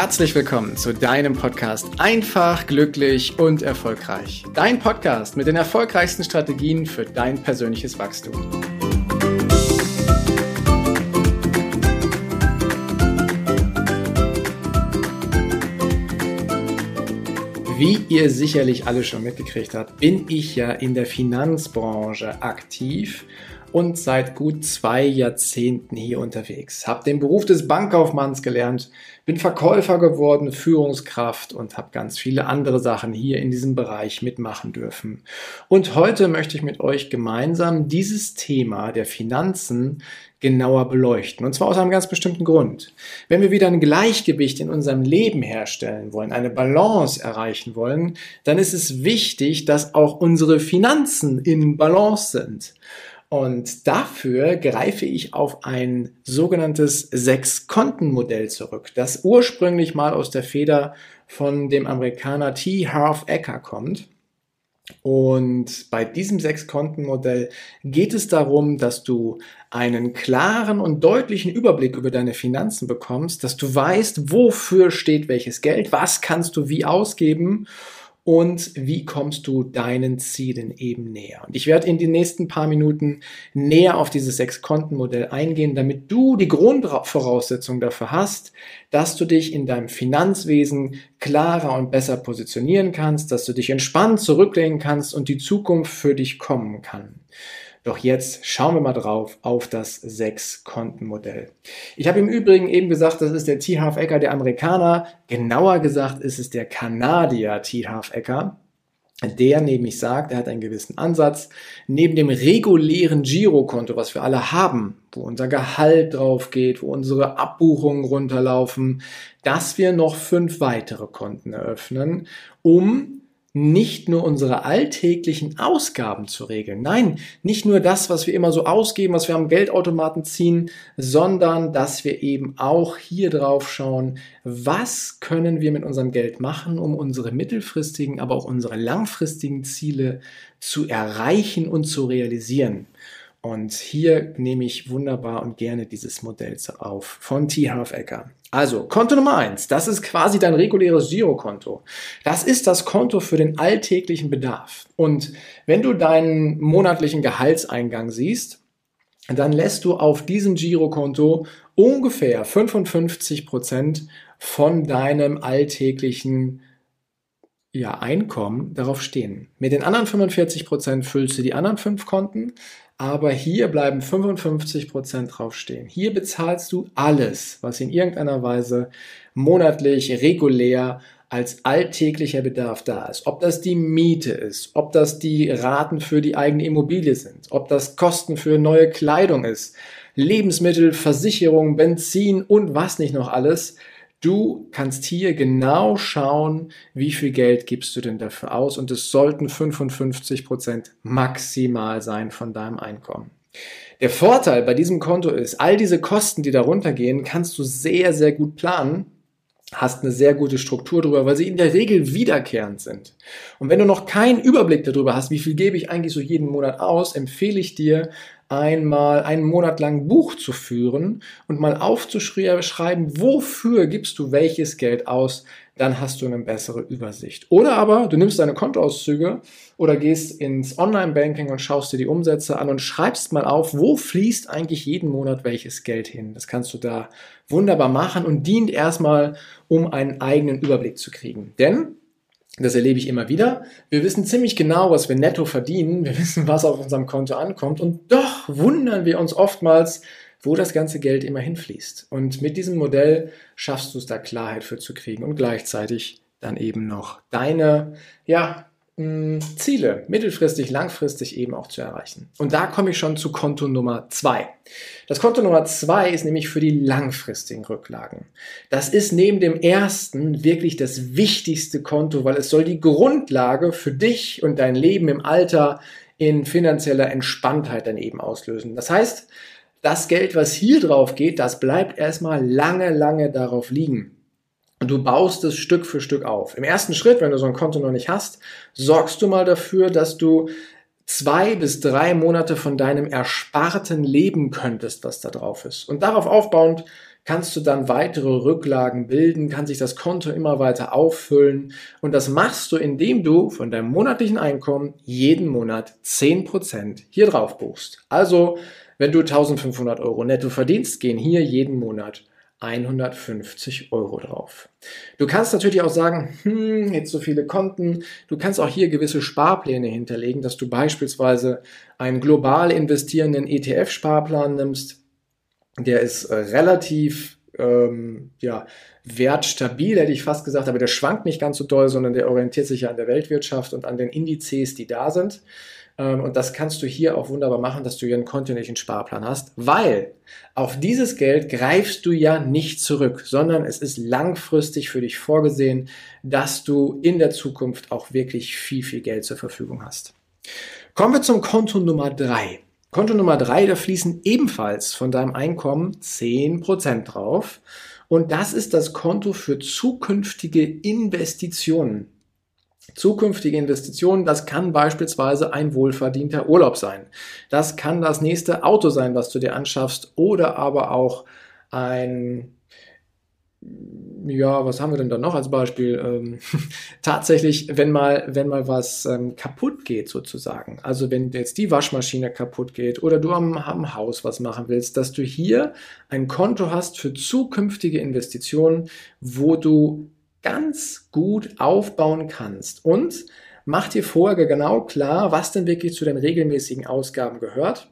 herzlich willkommen zu deinem Podcast Einfach, glücklich und erfolgreich. Dein Podcast mit den erfolgreichsten Strategien für dein persönliches Wachstum. Wie ihr sicherlich alle schon mitgekriegt habt, bin ich ja in der Finanzbranche aktiv und seit gut zwei Jahrzehnten hier unterwegs. Habe den Beruf des Bankkaufmanns gelernt, bin Verkäufer geworden, Führungskraft und habe ganz viele andere Sachen hier in diesem Bereich mitmachen dürfen. Und heute möchte ich mit euch gemeinsam dieses Thema der Finanzen genauer beleuchten. Und zwar aus einem ganz bestimmten Grund. Wenn wir wieder ein Gleichgewicht in unserem Leben herstellen wollen, eine Balance erreichen wollen, dann ist es wichtig, dass auch unsere Finanzen in Balance sind. Und dafür greife ich auf ein sogenanntes Sechs-Konten-Modell zurück, das ursprünglich mal aus der Feder von dem Amerikaner T. Harv Ecker kommt. Und bei diesem Sechs-Konten-Modell geht es darum, dass du einen klaren und deutlichen Überblick über deine Finanzen bekommst, dass du weißt, wofür steht welches Geld, was kannst du wie ausgeben und wie kommst du deinen Zielen eben näher. Und ich werde in den nächsten paar Minuten näher auf dieses Sechs-Konten-Modell eingehen, damit du die Grundvoraussetzung dafür hast, dass du dich in deinem Finanzwesen klarer und besser positionieren kannst, dass du dich entspannt zurücklehnen kannst und die Zukunft für dich kommen kann. Doch jetzt schauen wir mal drauf auf das Sechs-Konten-Modell. Ich habe im Übrigen eben gesagt, das ist der T. Half Ecker, der Amerikaner. Genauer gesagt ist es der Kanadier T. Half Ecker der nämlich sagt, er hat einen gewissen Ansatz, neben dem regulären Girokonto, was wir alle haben, wo unser Gehalt drauf geht, wo unsere Abbuchungen runterlaufen, dass wir noch fünf weitere Konten eröffnen, um nicht nur unsere alltäglichen Ausgaben zu regeln. Nein, nicht nur das, was wir immer so ausgeben, was wir am Geldautomaten ziehen, sondern dass wir eben auch hier drauf schauen, was können wir mit unserem Geld machen, um unsere mittelfristigen, aber auch unsere langfristigen Ziele zu erreichen und zu realisieren. Und hier nehme ich wunderbar und gerne dieses Modell auf von T. Harv Ecker. Also, Konto Nummer eins, das ist quasi dein reguläres Girokonto. Das ist das Konto für den alltäglichen Bedarf. Und wenn du deinen monatlichen Gehaltseingang siehst, dann lässt du auf diesem Girokonto ungefähr 55 Prozent von deinem alltäglichen ja, Einkommen darauf stehen. Mit den anderen 45 Prozent füllst du die anderen fünf Konten, aber hier bleiben 55 Prozent draufstehen. Hier bezahlst du alles, was in irgendeiner Weise monatlich, regulär als alltäglicher Bedarf da ist. Ob das die Miete ist, ob das die Raten für die eigene Immobilie sind, ob das Kosten für neue Kleidung ist, Lebensmittel, Versicherung, Benzin und was nicht noch alles. Du kannst hier genau schauen, wie viel Geld gibst du denn dafür aus und es sollten 55 Prozent maximal sein von deinem Einkommen. Der Vorteil bei diesem Konto ist, all diese Kosten, die darunter gehen, kannst du sehr, sehr gut planen hast eine sehr gute Struktur drüber, weil sie in der Regel wiederkehrend sind. Und wenn du noch keinen Überblick darüber hast, wie viel gebe ich eigentlich so jeden Monat aus, empfehle ich dir, einmal einen Monat lang Buch zu führen und mal aufzuschreiben, wofür gibst du welches Geld aus, dann hast du eine bessere Übersicht. Oder aber du nimmst deine Kontoauszüge oder gehst ins Online-Banking und schaust dir die Umsätze an und schreibst mal auf, wo fließt eigentlich jeden Monat welches Geld hin. Das kannst du da wunderbar machen und dient erstmal, um einen eigenen Überblick zu kriegen. Denn das erlebe ich immer wieder. Wir wissen ziemlich genau, was wir netto verdienen. Wir wissen, was auf unserem Konto ankommt. Und doch wundern wir uns oftmals, wo das ganze Geld immer hinfließt. Und mit diesem Modell schaffst du es da Klarheit für zu kriegen und gleichzeitig dann eben noch deine, ja, Ziele mittelfristig, langfristig eben auch zu erreichen. Und da komme ich schon zu Konto Nummer zwei. Das Konto Nummer zwei ist nämlich für die langfristigen Rücklagen. Das ist neben dem ersten wirklich das wichtigste Konto, weil es soll die Grundlage für dich und dein Leben im Alter in finanzieller Entspanntheit dann eben auslösen. Das heißt, das Geld, was hier drauf geht, das bleibt erstmal lange, lange darauf liegen. Du baust es Stück für Stück auf. Im ersten Schritt, wenn du so ein Konto noch nicht hast, sorgst du mal dafür, dass du zwei bis drei Monate von deinem Ersparten leben könntest, was da drauf ist. Und darauf aufbauend kannst du dann weitere Rücklagen bilden, kann sich das Konto immer weiter auffüllen und das machst du, indem du von deinem monatlichen Einkommen jeden Monat 10% hier drauf buchst. Also, wenn du 1500 Euro netto verdienst, gehen hier jeden Monat 150 Euro drauf. Du kannst natürlich auch sagen, hm, jetzt so viele Konten. Du kannst auch hier gewisse Sparpläne hinterlegen, dass du beispielsweise einen global investierenden ETF-Sparplan nimmst. Der ist äh, relativ ähm, ja, wertstabil, hätte ich fast gesagt, aber der schwankt nicht ganz so doll, sondern der orientiert sich ja an der Weltwirtschaft und an den Indizes, die da sind. Ähm, und das kannst du hier auch wunderbar machen, dass du hier einen kontinuierlichen Sparplan hast, weil auf dieses Geld greifst du ja nicht zurück, sondern es ist langfristig für dich vorgesehen, dass du in der Zukunft auch wirklich viel, viel Geld zur Verfügung hast. Kommen wir zum Konto Nummer drei. Konto Nummer drei, da fließen ebenfalls von deinem Einkommen 10% drauf. Und das ist das Konto für zukünftige Investitionen. Zukünftige Investitionen, das kann beispielsweise ein wohlverdienter Urlaub sein. Das kann das nächste Auto sein, was du dir anschaffst oder aber auch ein ja, was haben wir denn da noch als Beispiel? Ähm, tatsächlich, wenn mal, wenn mal was ähm, kaputt geht sozusagen, also wenn jetzt die Waschmaschine kaputt geht oder du am, am Haus was machen willst, dass du hier ein Konto hast für zukünftige Investitionen, wo du ganz gut aufbauen kannst. Und mach dir vorher genau klar, was denn wirklich zu den regelmäßigen Ausgaben gehört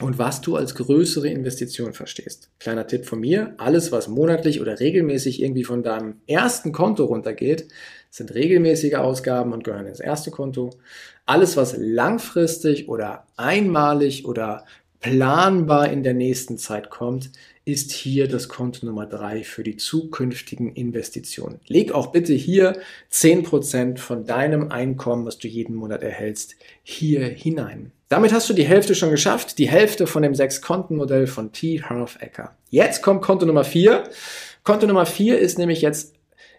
und was du als größere Investition verstehst. Kleiner Tipp von mir, alles was monatlich oder regelmäßig irgendwie von deinem ersten Konto runtergeht, sind regelmäßige Ausgaben und gehören ins erste Konto. Alles was langfristig oder einmalig oder planbar in der nächsten Zeit kommt, ist hier das Konto Nummer drei für die zukünftigen Investitionen. Leg auch bitte hier zehn Prozent von deinem Einkommen, was du jeden Monat erhältst, hier hinein. Damit hast du die Hälfte schon geschafft, die Hälfte von dem Sechs-Konten-Modell von T. Harv Ecker. Jetzt kommt Konto Nummer vier. Konto Nummer vier ist nämlich jetzt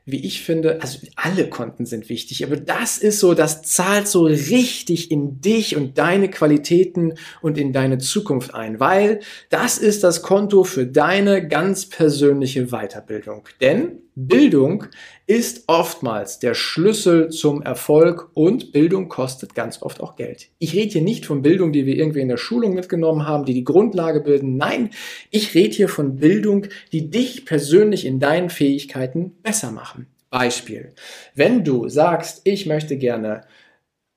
wie ich finde, also alle Konten sind wichtig, aber das ist so, das zahlt so richtig in dich und deine Qualitäten und in deine Zukunft ein, weil das ist das Konto für deine ganz persönliche Weiterbildung. Denn Bildung ist oftmals der Schlüssel zum Erfolg und Bildung kostet ganz oft auch Geld. Ich rede hier nicht von Bildung, die wir irgendwie in der Schulung mitgenommen haben, die die Grundlage bilden. Nein, ich rede hier von Bildung, die dich persönlich in deinen Fähigkeiten besser machen. Beispiel. Wenn du sagst, ich möchte gerne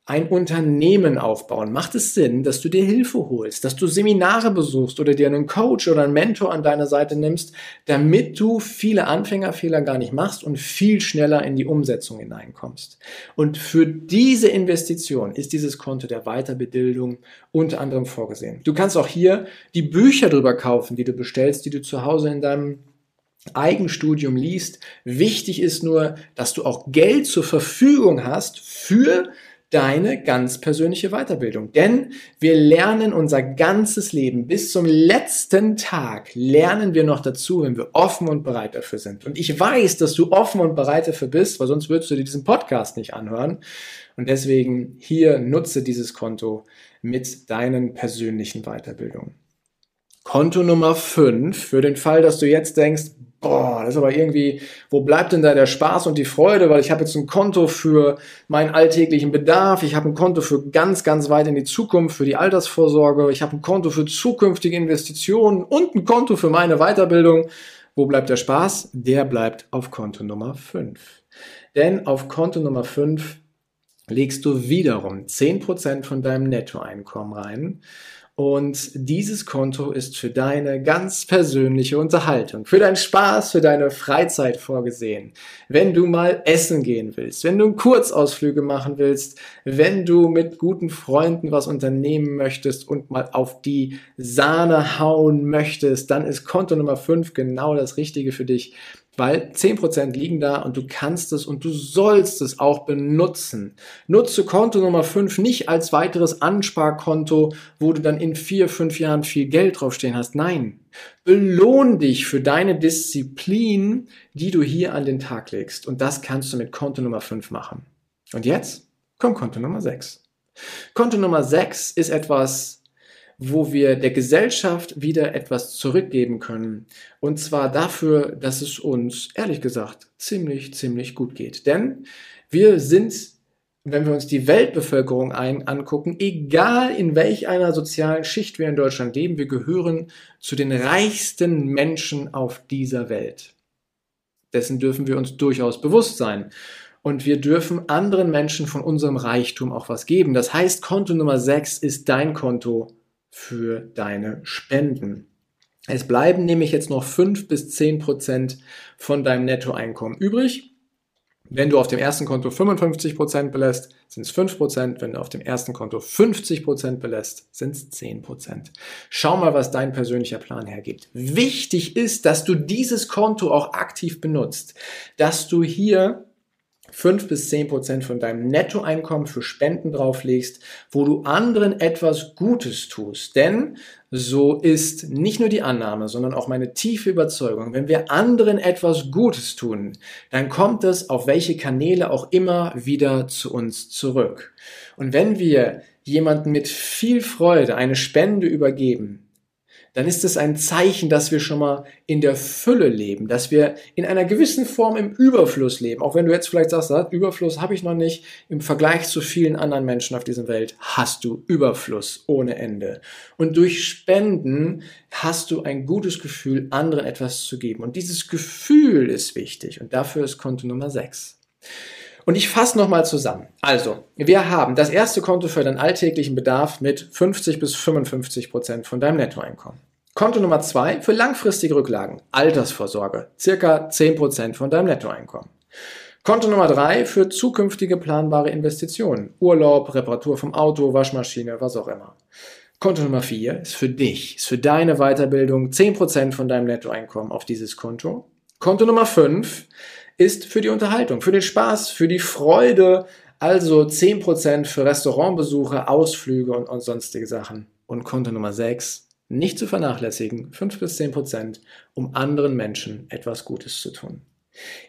ein Unternehmen aufbauen, macht es Sinn, dass du dir Hilfe holst, dass du Seminare besuchst oder dir einen Coach oder einen Mentor an deine Seite nimmst, damit du viele Anfängerfehler gar nicht machst und viel schneller in die Umsetzung hineinkommst. Und für diese Investition ist dieses Konto der Weiterbildung unter anderem vorgesehen. Du kannst auch hier die Bücher drüber kaufen, die du bestellst, die du zu Hause in deinem Eigenstudium liest. Wichtig ist nur, dass du auch Geld zur Verfügung hast für deine ganz persönliche Weiterbildung. Denn wir lernen unser ganzes Leben bis zum letzten Tag lernen wir noch dazu, wenn wir offen und bereit dafür sind. Und ich weiß, dass du offen und bereit dafür bist, weil sonst würdest du dir diesen Podcast nicht anhören. Und deswegen hier nutze dieses Konto mit deinen persönlichen Weiterbildungen. Konto Nummer 5 für den Fall, dass du jetzt denkst, boah, das ist aber irgendwie, wo bleibt denn da der Spaß und die Freude? Weil ich habe jetzt ein Konto für meinen alltäglichen Bedarf, ich habe ein Konto für ganz, ganz weit in die Zukunft, für die Altersvorsorge, ich habe ein Konto für zukünftige Investitionen und ein Konto für meine Weiterbildung. Wo bleibt der Spaß? Der bleibt auf Konto Nummer 5. Denn auf Konto Nummer 5 legst du wiederum 10% von deinem Nettoeinkommen rein und dieses Konto ist für deine ganz persönliche Unterhaltung, für deinen Spaß, für deine Freizeit vorgesehen. Wenn du mal essen gehen willst, wenn du Kurzausflüge machen willst, wenn du mit guten Freunden was unternehmen möchtest und mal auf die Sahne hauen möchtest, dann ist Konto Nummer 5 genau das Richtige für dich weil 10% liegen da und du kannst es und du sollst es auch benutzen. Nutze Konto Nummer 5 nicht als weiteres Ansparkonto, wo du dann in vier, fünf Jahren viel Geld draufstehen hast. Nein, belohn dich für deine Disziplin, die du hier an den Tag legst. Und das kannst du mit Konto Nummer 5 machen. Und jetzt kommt Konto Nummer 6. Konto Nummer 6 ist etwas, wo wir der Gesellschaft wieder etwas zurückgeben können. Und zwar dafür, dass es uns, ehrlich gesagt, ziemlich, ziemlich gut geht. Denn wir sind, wenn wir uns die Weltbevölkerung ein, angucken, egal in welch einer sozialen Schicht wir in Deutschland leben, wir gehören zu den reichsten Menschen auf dieser Welt. Dessen dürfen wir uns durchaus bewusst sein und wir dürfen anderen Menschen von unserem Reichtum auch was geben. Das heißt, Konto Nummer 6 ist dein Konto für deine Spenden. Es bleiben nämlich jetzt noch 5 bis 10 Prozent von deinem Nettoeinkommen übrig. Wenn du auf dem ersten Konto 55 Prozent belässt, sind es 5 Prozent. Wenn du auf dem ersten Konto 50 Prozent belässt, sind es 10 Prozent. Schau mal, was dein persönlicher Plan hergibt. Wichtig ist, dass du dieses Konto auch aktiv benutzt, dass du hier 5 bis 10 Prozent von deinem Nettoeinkommen für Spenden drauflegst, wo du anderen etwas Gutes tust. Denn so ist nicht nur die Annahme, sondern auch meine tiefe Überzeugung, wenn wir anderen etwas Gutes tun, dann kommt es auf welche Kanäle auch immer wieder zu uns zurück. Und wenn wir jemanden mit viel Freude eine Spende übergeben, dann ist es ein Zeichen, dass wir schon mal in der Fülle leben, dass wir in einer gewissen Form im Überfluss leben. Auch wenn du jetzt vielleicht sagst, Überfluss habe ich noch nicht, im Vergleich zu vielen anderen Menschen auf dieser Welt hast du Überfluss ohne Ende. Und durch Spenden hast du ein gutes Gefühl, anderen etwas zu geben. Und dieses Gefühl ist wichtig und dafür ist Konto Nummer 6. Und ich fasse nochmal zusammen. Also, wir haben das erste Konto für deinen alltäglichen Bedarf mit 50 bis 55 Prozent von deinem Nettoeinkommen. Konto Nummer zwei für langfristige Rücklagen, Altersvorsorge, circa 10 Prozent von deinem Nettoeinkommen. Konto Nummer drei für zukünftige planbare Investitionen, Urlaub, Reparatur vom Auto, Waschmaschine, was auch immer. Konto Nummer vier ist für dich, ist für deine Weiterbildung 10% von deinem Nettoeinkommen auf dieses Konto. Konto Nummer fünf ist für die Unterhaltung, für den Spaß, für die Freude, also 10% für Restaurantbesuche, Ausflüge und, und sonstige Sachen. Und Konto Nummer 6, nicht zu vernachlässigen, 5 bis 10%, um anderen Menschen etwas Gutes zu tun.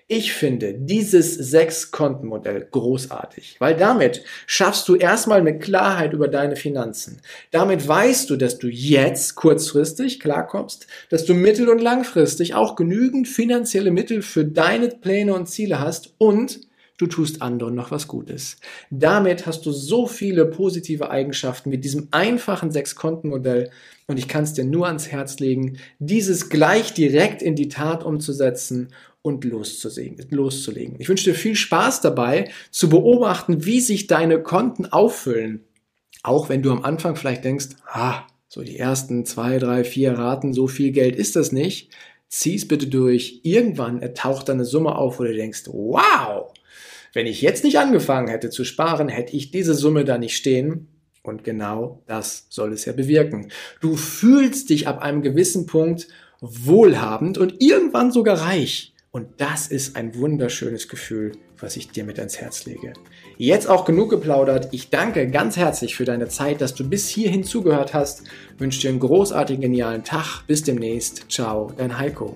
Ich finde dieses Sechs-Konten-Modell großartig, weil damit schaffst du erstmal eine Klarheit über deine Finanzen. Damit weißt du, dass du jetzt kurzfristig klarkommst, dass du mittel- und langfristig auch genügend finanzielle Mittel für deine Pläne und Ziele hast und du tust anderen noch was Gutes. Damit hast du so viele positive Eigenschaften mit diesem einfachen Sechs-Konten-Modell und ich kann es dir nur ans Herz legen, dieses gleich direkt in die Tat umzusetzen und loszulegen. Ich wünsche dir viel Spaß dabei, zu beobachten, wie sich deine Konten auffüllen. Auch wenn du am Anfang vielleicht denkst, ah, so die ersten zwei, drei, vier Raten, so viel Geld ist das nicht. Zieh's bitte durch. Irgendwann taucht eine Summe auf, wo du denkst, wow, wenn ich jetzt nicht angefangen hätte zu sparen, hätte ich diese Summe da nicht stehen. Und genau das soll es ja bewirken. Du fühlst dich ab einem gewissen Punkt wohlhabend und irgendwann sogar reich. Und das ist ein wunderschönes Gefühl, was ich dir mit ans Herz lege. Jetzt auch genug geplaudert. Ich danke ganz herzlich für deine Zeit, dass du bis hierhin zugehört hast. Wünsche dir einen großartigen, genialen Tag. Bis demnächst. Ciao, dein Heiko.